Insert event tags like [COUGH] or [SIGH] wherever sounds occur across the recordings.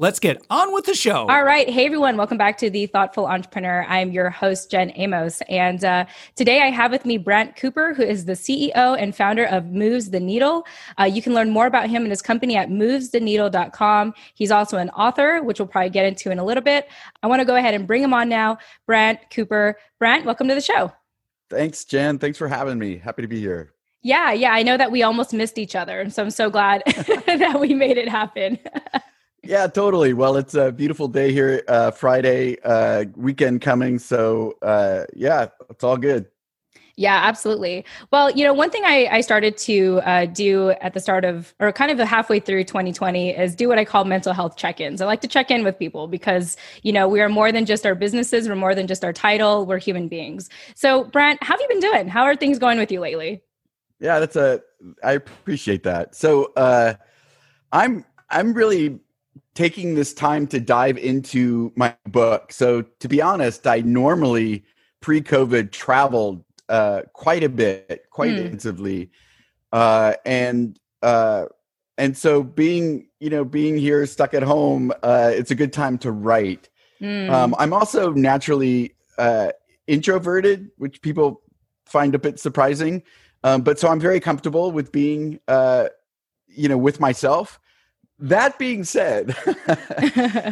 Let's get on with the show. All right. Hey, everyone. Welcome back to The Thoughtful Entrepreneur. I'm your host, Jen Amos. And uh, today I have with me Brant Cooper, who is the CEO and founder of Moves the Needle. Uh, you can learn more about him and his company at movestheneedle.com. He's also an author, which we'll probably get into in a little bit. I want to go ahead and bring him on now. Brant Cooper. Brant, welcome to the show. Thanks, Jen. Thanks for having me. Happy to be here. Yeah, yeah. I know that we almost missed each other. And so I'm so glad [LAUGHS] that we made it happen. [LAUGHS] Yeah, totally. Well, it's a beautiful day here, uh, Friday, uh, weekend coming. So, uh, yeah, it's all good. Yeah, absolutely. Well, you know, one thing I, I started to uh, do at the start of, or kind of halfway through 2020, is do what I call mental health check ins. I like to check in with people because, you know, we are more than just our businesses, we're more than just our title, we're human beings. So, Brant, how have you been doing? How are things going with you lately? Yeah, that's a, I appreciate that. So, uh, I'm, I'm really taking this time to dive into my book. So, to be honest, I normally pre COVID traveled uh, quite a bit, quite mm. intensively. Uh, and, uh, and so being, you know, being here stuck at home, uh, it's a good time to write. Mm. Um, I'm also naturally uh, introverted, which people find a bit surprising. Um, but so I'm very comfortable with being, uh, you know, with myself that being said [LAUGHS]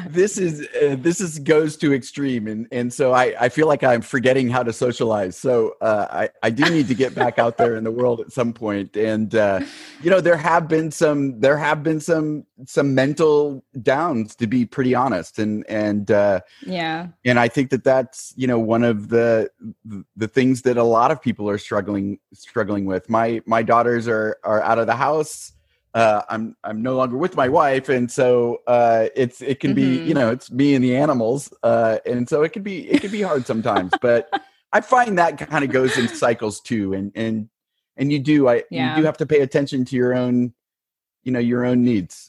this is uh, this is goes to extreme and and so i i feel like i'm forgetting how to socialize. So uh, i i do need to get back out there in the world at some point and uh, you know there have been some there have been some some mental downs to be pretty honest and and uh, yeah. and i think that that's you know one of the the things that a lot of people are struggling struggling with. My my daughters are are out of the house uh, I'm I'm no longer with my wife, and so uh, it's it can mm-hmm. be you know it's me and the animals, uh, and so it can be it can be hard sometimes. [LAUGHS] but I find that kind of goes in cycles too, and and and you do I yeah. you do have to pay attention to your own you know your own needs.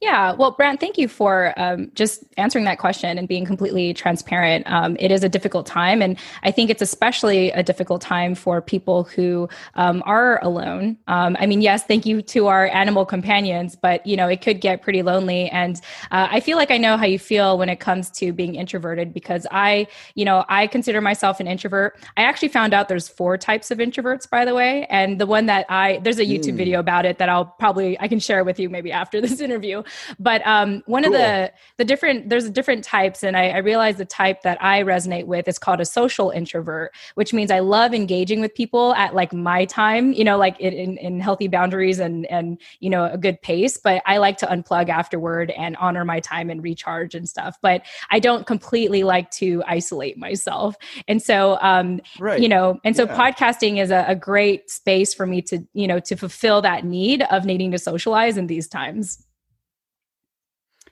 Yeah, well, Brant, thank you for um, just answering that question and being completely transparent. Um, it is a difficult time, and I think it's especially a difficult time for people who um, are alone. Um, I mean, yes, thank you to our animal companions, but you know, it could get pretty lonely. And uh, I feel like I know how you feel when it comes to being introverted because I, you know, I consider myself an introvert. I actually found out there's four types of introverts, by the way, and the one that I there's a YouTube mm. video about it that I'll probably I can share with you maybe after this [LAUGHS] interview. But um, one cool. of the the different there's different types, and I, I realized the type that I resonate with is called a social introvert, which means I love engaging with people at like my time, you know, like in, in healthy boundaries and and you know a good pace. But I like to unplug afterward and honor my time and recharge and stuff. But I don't completely like to isolate myself, and so um, right. you know, and so yeah. podcasting is a, a great space for me to you know to fulfill that need of needing to socialize in these times.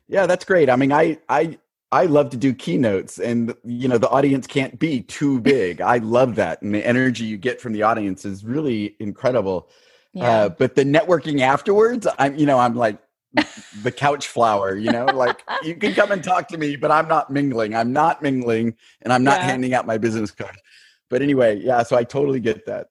Yeah, that's great. I mean, I I I love to do keynotes and you know the audience can't be too [LAUGHS] big. I love that and the energy you get from the audience is really incredible. Yeah. Uh, but the networking afterwards, I'm you know, I'm like the couch flower, you know, like you can come and talk to me, but I'm not mingling. I'm not mingling and I'm not yeah. handing out my business card. But anyway, yeah, so I totally get that.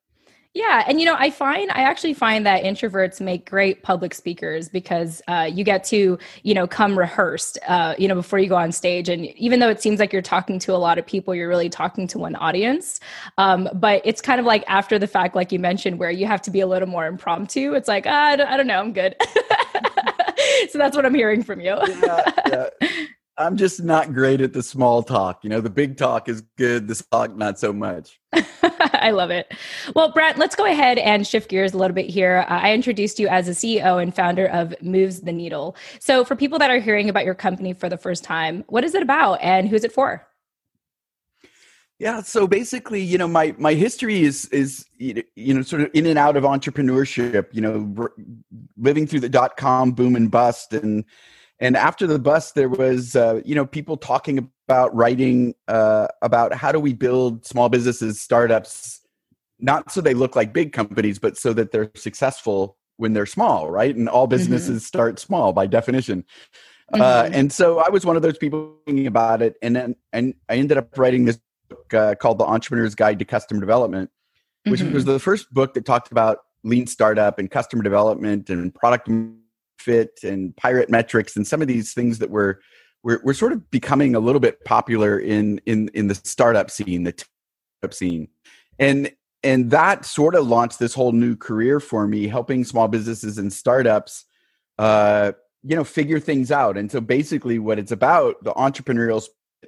Yeah, and you know, I find I actually find that introverts make great public speakers because uh, you get to you know come rehearsed, uh, you know, before you go on stage. And even though it seems like you're talking to a lot of people, you're really talking to one audience. Um, but it's kind of like after the fact, like you mentioned, where you have to be a little more impromptu. It's like ah, I, don't, I don't know, I'm good. [LAUGHS] so that's what I'm hearing from you. yeah, yeah. [LAUGHS] I'm just not great at the small talk. You know, the big talk is good, the talk not so much. [LAUGHS] I love it. Well, Brant, let's go ahead and shift gears a little bit here. Uh, I introduced you as a CEO and founder of Moves the Needle. So, for people that are hearing about your company for the first time, what is it about and who's it for? Yeah, so basically, you know, my my history is is you know sort of in and out of entrepreneurship. You know, living through the dot com boom and bust, and and after the bus there was uh, you know people talking about writing uh, about how do we build small businesses startups not so they look like big companies, but so that they're successful when they're small, right? And all businesses mm-hmm. start small by definition. Uh, mm-hmm. Uh, and so I was one of those people thinking about it, and then and I ended up writing this book uh, called The Entrepreneur's Guide to Customer Development, which mm-hmm. was the first book that talked about lean startup and customer development and product fit and pirate metrics and some of these things that were we're, we're sort of becoming a little bit popular in in in the startup scene the startup scene. And and that sort of launched this whole new career for me helping small businesses and startups uh you know figure things out. And so basically what it's about the entrepreneurial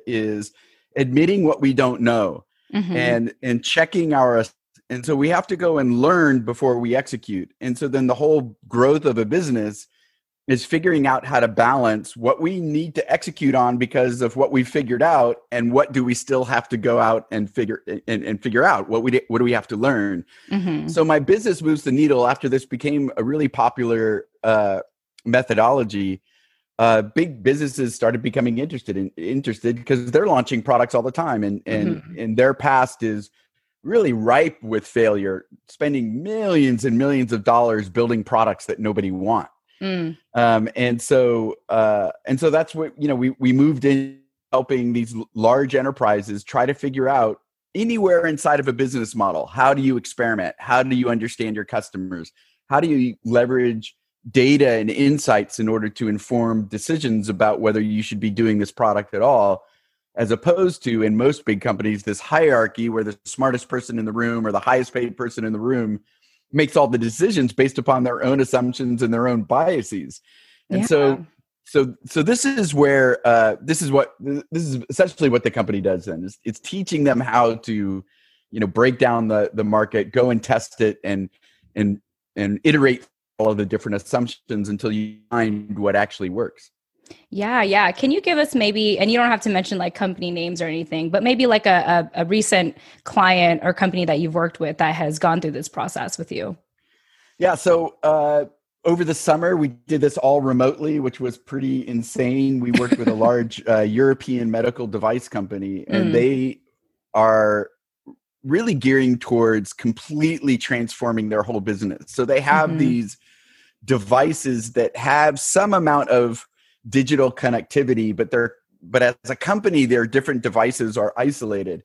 is admitting what we don't know mm-hmm. and and checking our and so we have to go and learn before we execute. And so then the whole growth of a business is figuring out how to balance what we need to execute on because of what we figured out and what do we still have to go out and figure and, and figure out what we what do we have to learn mm-hmm. so my business moves the needle after this became a really popular uh, methodology uh, big businesses started becoming interested in interested because they're launching products all the time and and mm-hmm. and their past is really ripe with failure spending millions and millions of dollars building products that nobody wants Mm. Um, and so, uh, and so that's what you know. We we moved in helping these large enterprises try to figure out anywhere inside of a business model. How do you experiment? How do you understand your customers? How do you leverage data and insights in order to inform decisions about whether you should be doing this product at all? As opposed to in most big companies, this hierarchy where the smartest person in the room or the highest paid person in the room makes all the decisions based upon their own assumptions and their own biases and yeah. so so so this is where uh, this is what this is essentially what the company does then it's, it's teaching them how to you know break down the the market go and test it and and and iterate all of the different assumptions until you find what actually works yeah, yeah. Can you give us maybe, and you don't have to mention like company names or anything, but maybe like a, a, a recent client or company that you've worked with that has gone through this process with you? Yeah. So, uh, over the summer, we did this all remotely, which was pretty insane. We worked with a [LAUGHS] large uh, European medical device company, and mm. they are really gearing towards completely transforming their whole business. So they have mm-hmm. these devices that have some amount of digital connectivity, but they're but as a company, their different devices are isolated.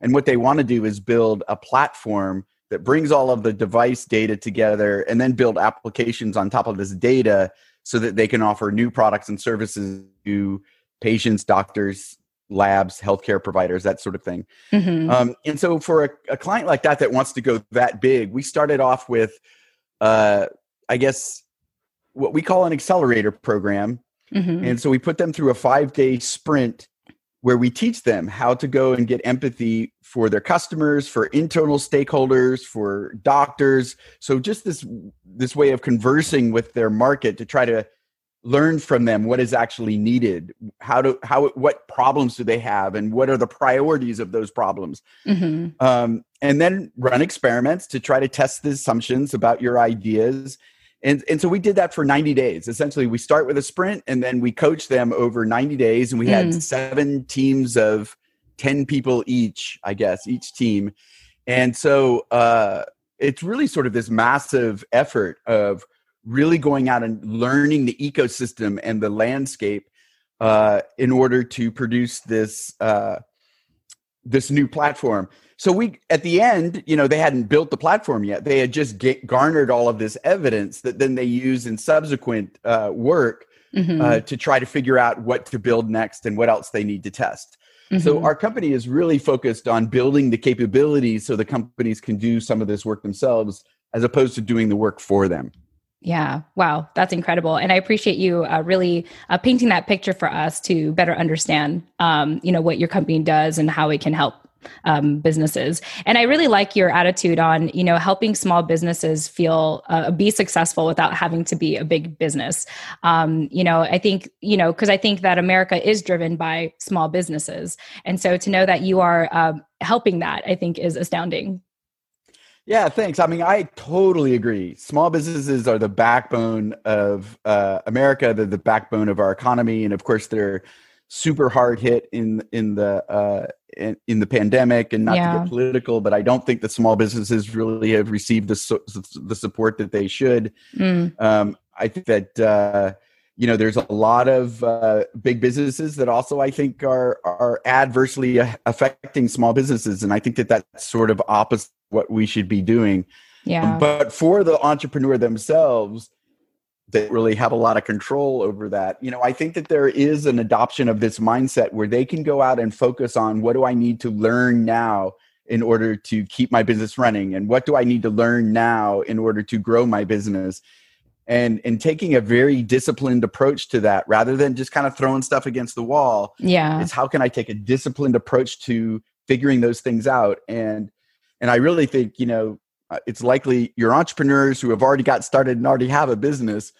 And what they want to do is build a platform that brings all of the device data together and then build applications on top of this data so that they can offer new products and services to patients, doctors, labs, healthcare providers, that sort of thing. Mm-hmm. Um, and so, for a, a, client like that that wants to go that big, we started off with, uh, I guess, what we call an accelerator program Mm-hmm. And so we put them through a five day sprint where we teach them how to go and get empathy for their customers, for internal stakeholders, for doctors. So just this this way of conversing with their market to try to learn from them what is actually needed how to how what problems do they have and what are the priorities of those problems mm-hmm. um, and then run experiments to try to test the assumptions about your ideas and, and so we did that for 90 days. Essentially, we start with a sprint and then we coach them over 90 days. And we had mm. seven teams of 10 people each, I guess, each team. And so uh, it's really sort of this massive effort of really going out and learning the ecosystem and the landscape uh, in order to produce this uh, this new platform so we at the end you know they hadn't built the platform yet they had just get, garnered all of this evidence that then they use in subsequent uh, work mm-hmm. uh, to try to figure out what to build next and what else they need to test mm-hmm. so our company is really focused on building the capabilities so the companies can do some of this work themselves as opposed to doing the work for them yeah. Wow. That's incredible. And I appreciate you uh, really uh, painting that picture for us to better understand, um, you know, what your company does and how it can help um, businesses. And I really like your attitude on, you know, helping small businesses feel uh, be successful without having to be a big business. Um, you know, I think, you know, because I think that America is driven by small businesses. And so to know that you are uh, helping that, I think is astounding. Yeah, thanks. I mean, I totally agree. Small businesses are the backbone of uh, America. They're the backbone of our economy, and of course, they're super hard hit in in the uh, in, in the pandemic and not Yeah. to get political, but I don't think the small businesses really have received the the support that they should. Mm, Um, I think that uh, you know there's a lot of uh, big businesses that also I think are are adversely affecting small businesses, and I think that that's sort of opposite what we should be doing. yeah. But for the entrepreneur themselves, they really have a lot of control over that. You know, I think that there is an adoption of this mindset where they can go out and focus on what do I need to learn now in order to keep my business running and what do I need to learn now in order to grow my business. And and taking a very disciplined approach to that rather than just kind of throwing stuff against the wall yeah. it's how can i take a disciplined approach to figuring those things out and and i really think you know uh, it's likely your entrepreneurs who have already got started and already have a business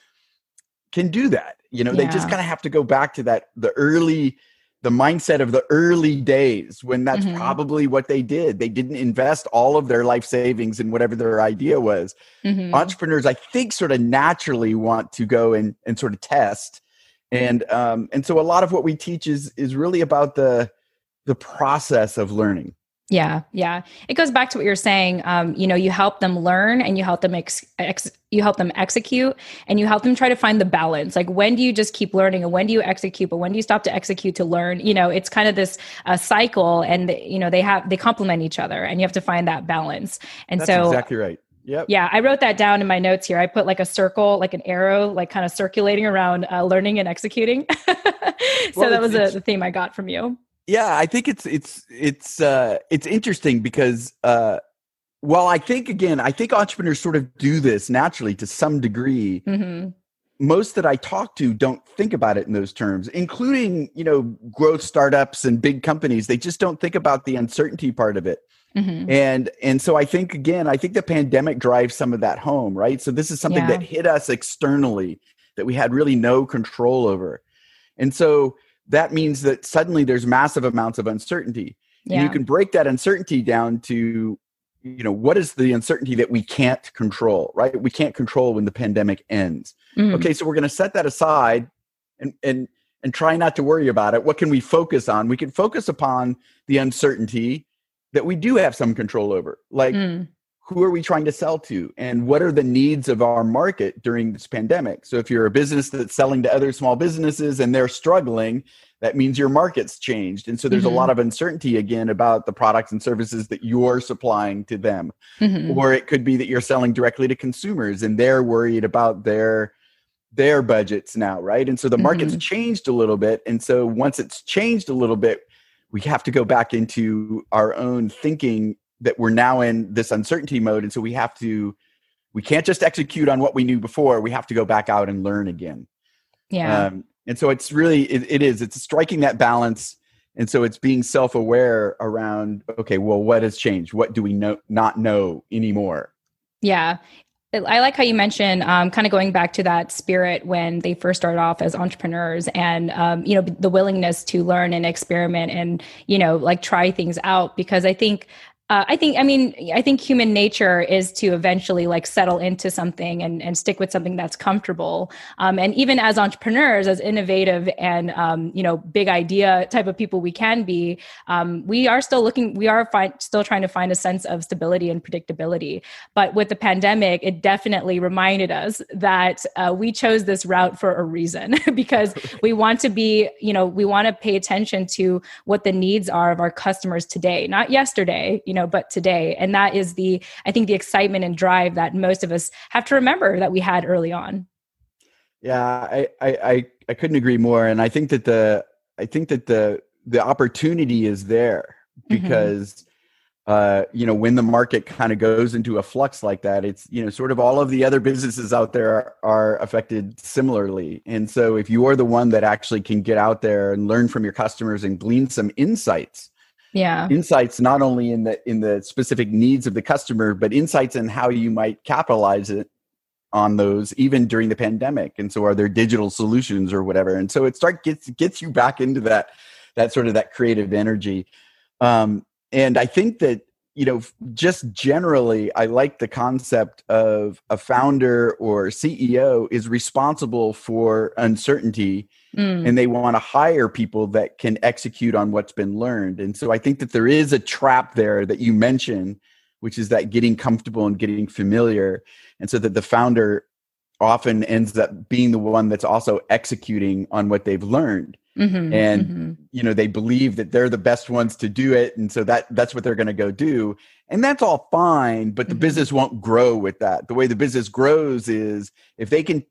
can do that you know they just kind of have to go back to that the early the mindset of the early days when that's Mhm. probably what they did. They didn't invest all of their life savings in whatever their idea was. Mhm. entrepreneurs i think sort of naturally want to go and, and sort of test. And um, and so a lot of what we teach is is really about the the process of learning Yeah, yeah. It goes back to what you're saying. Um, you know, you help them learn and you help them ex- ex- you help them execute and you help them try to find the balance. Like when do you just keep learning and when do you execute, but when do you stop to execute to learn? You know, it's kind of this uh, cycle, and you know they have they complement each other, and you have to find that balance. And that's so exactly right yep yeah, I wrote that down in my notes here. I put like a circle, like an arrow, like kind of circulating around uh, learning and executing. [LAUGHS] so Well, that was a, the theme I got from you. Yeah i think it's it's it's uh it's interesting because uh well i think again i think entrepreneurs sort of do this naturally to some degree. Hmm most that i talk to don't think about it in those terms including you know growth startups and big companies. They just don't think about the uncertainty part of it. Hmm and and so i think again i think the pandemic drives some of that home right? So this is something Yeah. that hit us externally that we had really no control over. And so that means that suddenly there's massive amounts of uncertainty. And you can break that uncertainty down to you know what is the uncertainty that we can't control right? We can't control when the pandemic ends. Mhm. okay so we're going to set that aside and and and try not to worry about it. What can we focus on? We can focus upon the uncertainty that we do have some control over like Mm. Who are we trying to sell to and what are the needs of our market during this pandemic so if you're a business that's selling to other small businesses and they're struggling that means your market's changed and so there's Mhm. a lot of uncertainty again about the products and services that you're supplying to them Mhm. or it could be that you're selling directly to consumers and they're worried about their their budgets now right and so the market's Mhm. changed a little bit and so once it's changed a little bit we have to go back into our own thinking that we're now in this uncertainty mode and so we have to we can't just execute on what we knew before we have to go back out and learn again Yeah. um, and so it's really it, it is it's striking that balance and so it's being self-aware around okay well what has changed what do we know not know anymore Yeah. I like how you mentioned um, kind of going back to that spirit when they first started off as entrepreneurs and, um, you know, the willingness to learn and experiment and, you know, like try things out. Because I think, uh, I think, I mean, I think human nature is to eventually like settle into something and, and stick with something that's comfortable. Um, and even as entrepreneurs, as innovative and, um, you know, big idea type of people we can be, um, we are still looking, we are fi- still trying to find a sense of stability and predictability. But with the pandemic, it definitely reminded us that uh, we chose this route for a reason [LAUGHS] because [LAUGHS] we want to be, you know, we want to pay attention to what the needs are of our customers today, not yesterday, you know, but today. And that is the, I think, the excitement and drive that most of us have to remember that we had early on. yeah I, I i i couldn't agree more and i think that the i think that the the opportunity is there Mhm. because uh you know when the market kind of goes into a flux like that it's you know sort of all of the other businesses out there are, are affected similarly and so if you're the one that actually can get out there and learn from your customers and glean some insights Yeah. insights not only in the in the specific needs of the customer but insights in how you might capitalize it on those even during the pandemic. And so are there digital solutions or whatever? And so it start gets gets you back into that that sort of that creative energy. Um and i think that you know just generally i like the concept of a founder or ceo is responsible for uncertainty mm. and they want to hire people that can execute on what's been learned. And so I think that there is a trap there that you mentioned, which is that getting comfortable and getting familiar. And so that the founder often ends up being the one that's also executing on what they've learned. Mm-hmm, and mm-hmm. you know they believe that they're the best ones to do it and so that that's what they're going to go do and that's all fine but the mm-hmm. business won't grow with that the way the business grows is if they can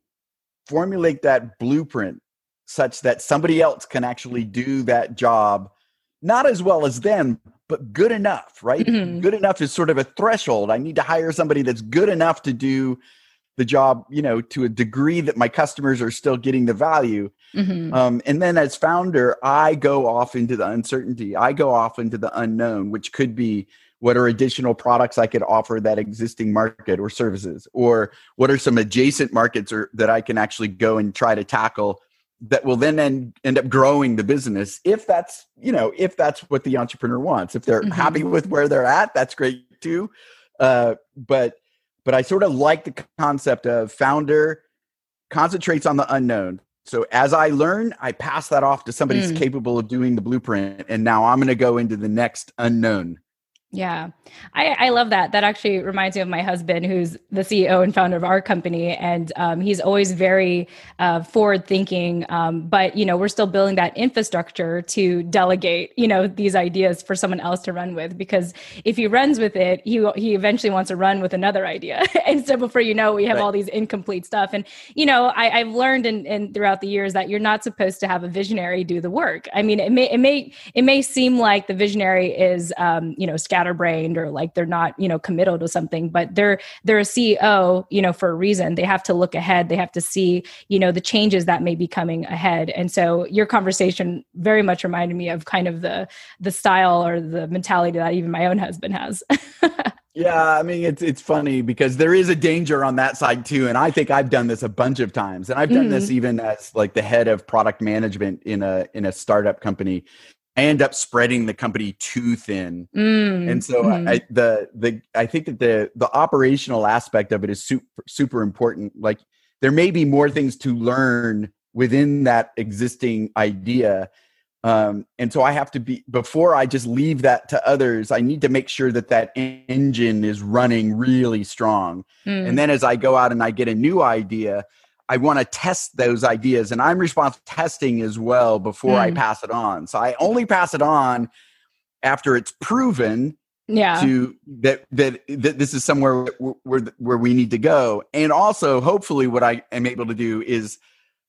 formulate that blueprint such that somebody else can actually do that job not as well as them but good enough right mm-hmm. good enough is sort of a threshold i need to hire somebody that's good enough to do the job you know to a degree that my customers are still getting the value mm-hmm. um, and then as founder i go off into the uncertainty i go off into the unknown which could be what are additional products i could offer that existing market or services or what are some adjacent markets or that i can actually go and try to tackle that will then end, end up growing the business if that's you know if that's what the entrepreneur wants if they're mm-hmm. happy with where they're at that's great too uh, but but I sort of like the concept of founder concentrates on the unknown. So as I learn, I pass that off to somebody who's mm. capable of doing the blueprint. And now I'm going to go into the next unknown. Yeah, I, I love that. That actually reminds me of my husband, who's the CEO and founder of our company, and um, he's always very uh, forward thinking. Um, but you know, we're still building that infrastructure to delegate, you know, these ideas for someone else to run with. Because if he runs with it, he he eventually wants to run with another idea, [LAUGHS] and so before you know, we have right. all these incomplete stuff. And you know, I, I've learned in, in throughout the years that you're not supposed to have a visionary do the work. I mean, it may it may it may seem like the visionary is um, you know scattered scatterbrained or like they're not you know committal to something but they're they're a ceo you know for a reason they have to look ahead they have to see you know the changes that may be coming ahead and so your conversation very much reminded me of kind of the the style or the mentality that even my own husband has [LAUGHS] Yeah, I mean it's it's funny because there is a danger on that side too, and I think I've done this a bunch of times, and I've done mm-hmm. this even as like the head of product management in a in a startup company. I end up spreading the company too thin. Mm, and so mm. I, the the I think that the the operational aspect of it is super super important. Like there may be more things to learn within that existing idea. Um, and so I have to be before I just leave that to others. I need to make sure that that engine is running really strong. Mm. And then as I go out and I get a new idea, I want to test those ideas and I'm responsible testing as well before mm. I pass it on. So I only pass it on after it's proven yeah to that that, that this is somewhere where, where where we need to go and also hopefully what I am able to do is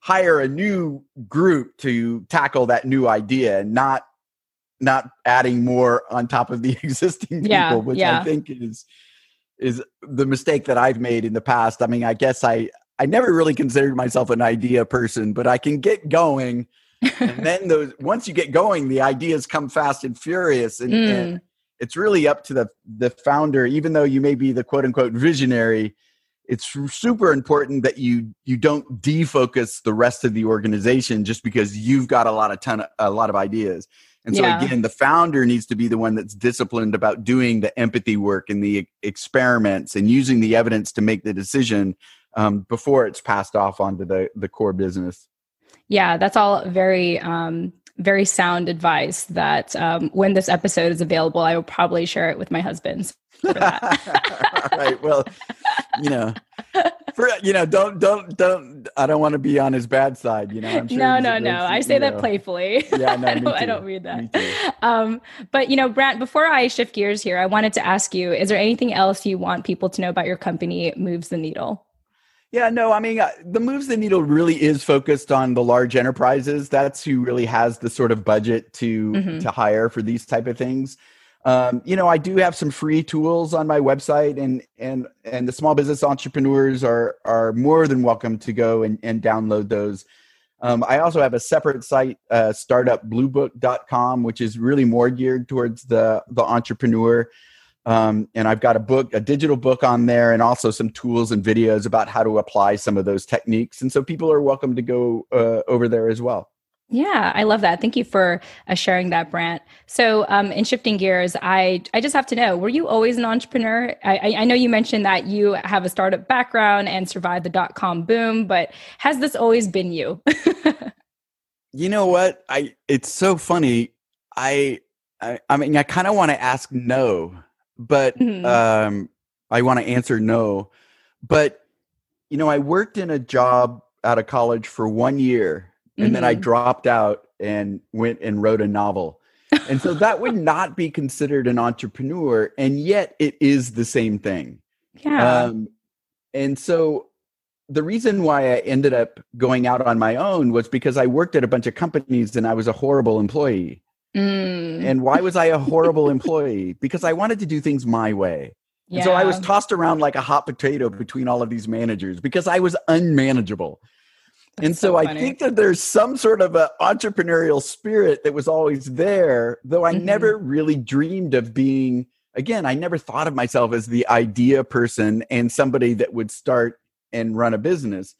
hire a new group to tackle that new idea not not adding more on top of the [LAUGHS] existing people yeah, which yeah. I think is is the mistake that I've made in the past. I mean, I guess I I never really considered myself an idea person, but I can get going. and [LAUGHS] then those once you get going, the ideas come fast and furious. And, mm. and, it's really up to the the founder, even though you may be the quote unquote visionary, it's super important that you you don't defocus the rest of the organization just because you've got a lot of ton of, a lot of ideas. And so yeah. again, the founder needs to be the one that's disciplined about doing the empathy work and the experiments and using the evidence to make the decision um, before it's passed off onto the the core business. Yeah, that's all very um, very sound advice. That um, when this episode is available, I will probably share it with my husband. [LAUGHS] right. Well, you know, for, you know, don't don't don't. I don't want to be on his bad side. You know. I'm sure no, no, no. I say that playfully. Yeah, no, [LAUGHS] I, don't, I don't mean that. Um, but you know, Brant. Before I shift gears here, I wanted to ask you: Is there anything else you want people to know about your company? Moves the needle. Yeah, no, I mean, uh, the moves the needle really is focused on the large enterprises. That's who really has the sort of budget to mm-hmm. to hire for these type of things. Um, you know, I do have some free tools on my website, and and and the small business entrepreneurs are are more than welcome to go and, and download those. Um, I also have a separate site, uh, startupbluebook.com, which is really more geared towards the the entrepreneur. Um, and I've got a book, a digital book on there, and also some tools and videos about how to apply some of those techniques. And so people are welcome to go uh, over there as well. Yeah, I love that. Thank you for uh, sharing that, Brant. So, um, in shifting gears, I I just have to know: Were you always an entrepreneur? I, I know you mentioned that you have a startup background and survived the dot com boom, but has this always been you? [LAUGHS] you know what? I it's so funny. I I, I mean I kind of want to ask no, but Mhm. um I want to answer no. But you know, I worked in a job out of college for 1 year and then I Mhm. dropped out and went and wrote a novel. And so that would [LAUGHS] not be considered an entrepreneur and yet it is the same thing. yeah. Um, and so the reason why I ended up going out on my own was because I worked at a bunch of companies and I was a horrible employee. Mm, And why was I a horrible employee? Because I wanted to do things my way. And so I was tossed around like a hot potato between all of these managers because I was unmanageable. and so, so I think that there's some sort of a entrepreneurial spirit that was always there, though I Mhm. never really dreamed of being again, I never thought of myself as the idea person and somebody that would start and run a business.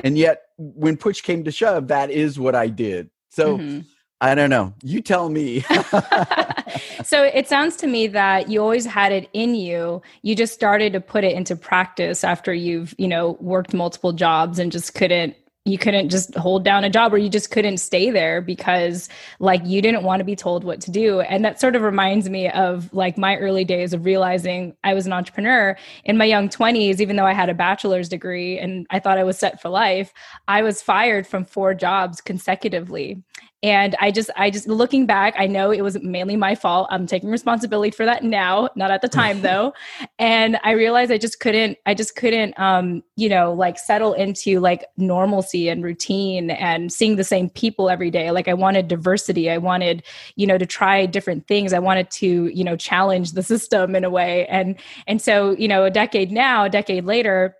And yet when push came to shove, that is what I did. So Mhm. I don't know. You tell me. [LAUGHS] [LAUGHS] so it sounds to me that you always had it in you you just started to put it into practice after you've you know worked multiple jobs and just couldn't you couldn't just hold down a job or you just couldn't stay there because like you didn't want to be told what to do and that sort of reminds me of like my early days of realizing i was an entrepreneur in my young 20s even though i had a bachelor's degree and i thought i was set for life i was fired from four jobs consecutively and i just i just looking back i know it was mainly my fault. I'm taking responsibility for that now not at the [LAUGHS] time though. And i realized i just couldn't i just couldn't um you know like settle into like normalcy and routine and seeing the same people every day. Like i wanted diversity. I wanted you know to try different things. I wanted to you know challenge the system in a way. And and so you know a decade now a decade later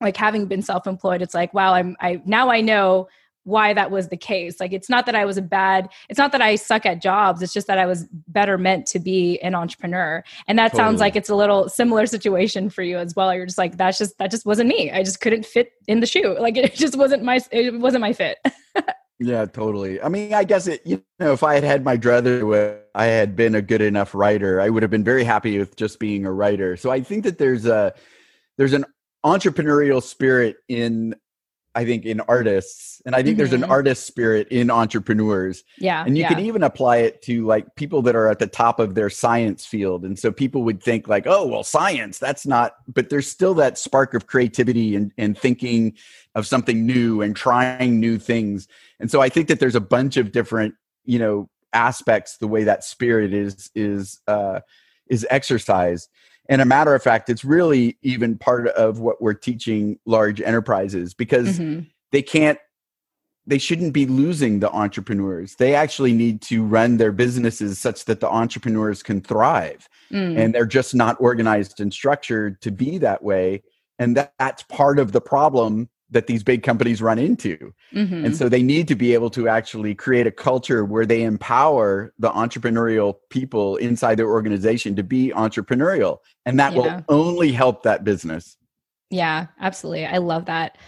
like having been self-employed it's like wow i'm i now i know why that was the case. Like it's not that i was a bad it's not that i suck at jobs it's just that i was better meant to be an entrepreneur. And that sounds like it's a little similar situation for you as well. You're just like that's just that just wasn't me. I just couldn't fit in the shoe. Like it just wasn't my it wasn't my fit. [LAUGHS] Yeah, totally. I mean, I guess it, you know, if I had had my with, I had been a good enough writer, I would have been very happy with just being a writer. So I think that there's a, there's an entrepreneurial spirit in, I think in artists, and I think there's an Mhm. artist spirit in entrepreneurs. yeah And you yeah. can even apply it to like people that are at the top of their science field. And so people would think like, oh, well, science, that's not, but there's still that spark of creativity and, and thinking of something new and trying new things. And so I think that there's a bunch of different, you know, aspects the way that spirit is is uh is exercised. And a matter of fact, it's really even part of what we're teaching large enterprises because Mhm. they can't they shouldn't be losing the entrepreneurs they actually need to run their businesses such that the entrepreneurs can thrive Mm. and they're just not organized and structured to be that way and that, that's part of the problem that these big companies run into Mhm. and so they need to be able to actually create a culture where they empower the entrepreneurial people inside their organization to be entrepreneurial and that Yeah. will only help that business Yeah, absolutely. I love that.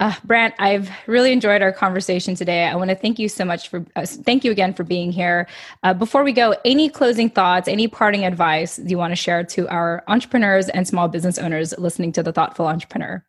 Uh, Brant, I've really enjoyed our conversation today. I want to thank you so much for, uh, thank you again for being here. Uh, before we go, any closing thoughts, any parting advice you want to share to our entrepreneurs and small business owners listening to The Thoughtful Entrepreneur?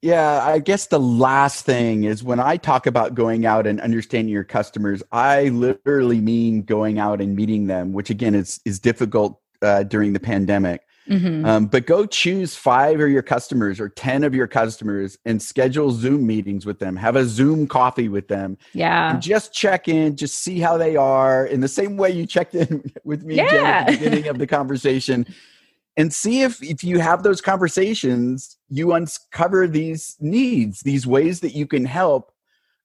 Yeah, I guess the last thing is when I talk about going out and understanding your customers, I literally mean going out and meeting them, which again is is difficult uh, during the pandemic. Mhm. Um, but go choose five of your customers or ten of your customers and schedule Zoom meetings with them. Have a Zoom coffee with them. yeah. Just check in, just see how they are in the same way you checked in [LAUGHS] with me Jen, at the beginning of the conversation. [LAUGHS] And see if if you have those conversations, you uncover these needs, these ways that you can help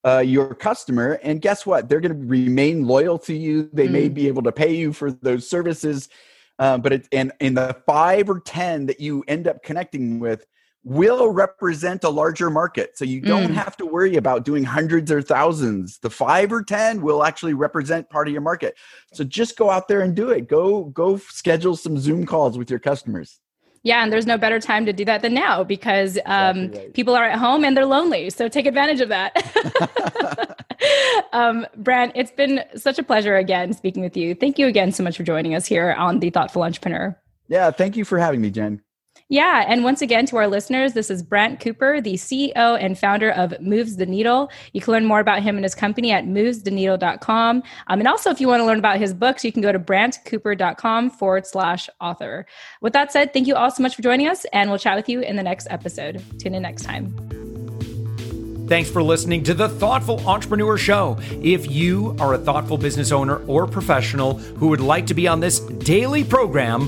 uh, your customer. And guess what? They're going to remain loyal to you. They may Mm. be able to pay you for those services. Uh, but it, and in the five or ten that you end up connecting with will represent a larger market. So you don't Mm. have to worry about doing hundreds or thousands. The five or 10 will actually represent part of your market. So just go out there and do it. Go, go schedule some Zoom calls with your customers. Yeah, and there's no better time to do that than now because um, Exactly right. people are at home and they're lonely. So take advantage of that. [LAUGHS] [LAUGHS] um, Brant, it's been such a pleasure again speaking with you. Thank you again so much for joining us here on The Thoughtful Entrepreneur. Yeah. Thank you for having me, Jen. Yeah. And once again, to our listeners, this is Brant Cooper, the CEO and founder of Moves the Needle. You can learn more about him and his company at movestheneedle.com. Um, and also, if you want to learn about his books, you can go to brantcooper.com forward slash author. With that said, thank you all so much for joining us, and we'll chat with you in the next episode. Tune in next time. Thanks for listening to the Thoughtful Entrepreneur Show. If you are a thoughtful business owner or professional who would like to be on this daily program,